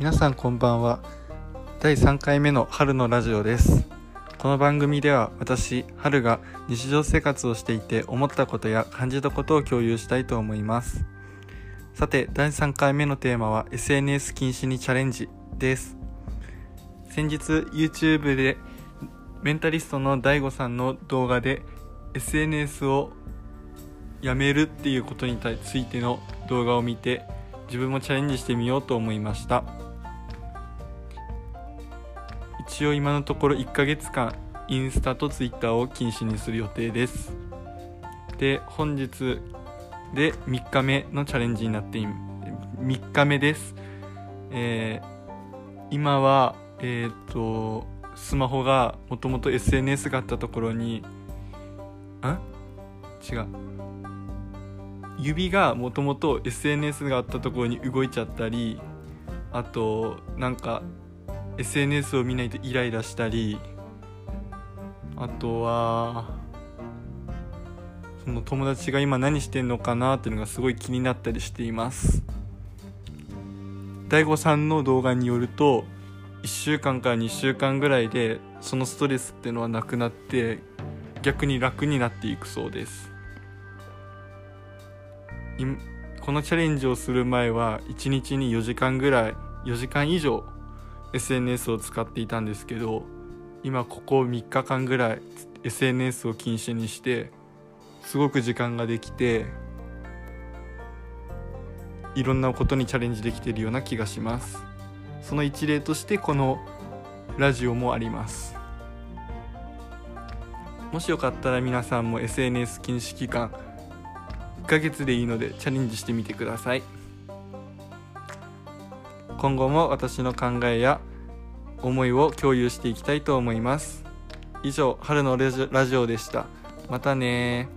皆さんこんばんは。第3回目の春のラジオです。この番組では私春が日常生活をしていて思ったことや感じたことを共有したいと思います。さて第3回目のテーマは SNS 禁止にチャレンジです。先日 YouTube でメンタリストの DAIGO さんの動画で SNS をやめるっていうことについての動画を見て自分もチャレンジしてみようと思いました。一応今のところ1ヶ月間インスタとツイッターを禁止にする予定です。で本日で3日目のチャレンジになってい3日目です。えー、今はえっ、ー、とスマホがもともと SNS があったところにん違う。指がもともと SNS があったところに動いちゃったりあとなんか SNS を見ないとイライラしたりあとはその友達が今何してんのかなっていうのがすごい気になったりしています。DAIGO さんの動画によると1週間から2週間ぐらいでそのストレスっていうのはなくなって逆に楽になっていくそうです。このチャレンジをする前は1日に4時間ぐらい4時間以上 SNS を使っていたんですけど今ここ3日間ぐらい SNS を禁止にしてすごく時間ができていろんなことにチャレンジできているような気がします。その一例としてこのラジオもあります。もしよかったら皆さんも SNS 禁止期間1ヶ月でいいのでチャレンジしてみてください。今後も私の考えや思いを共有していきたいと思います。以上春のラジオでした。またね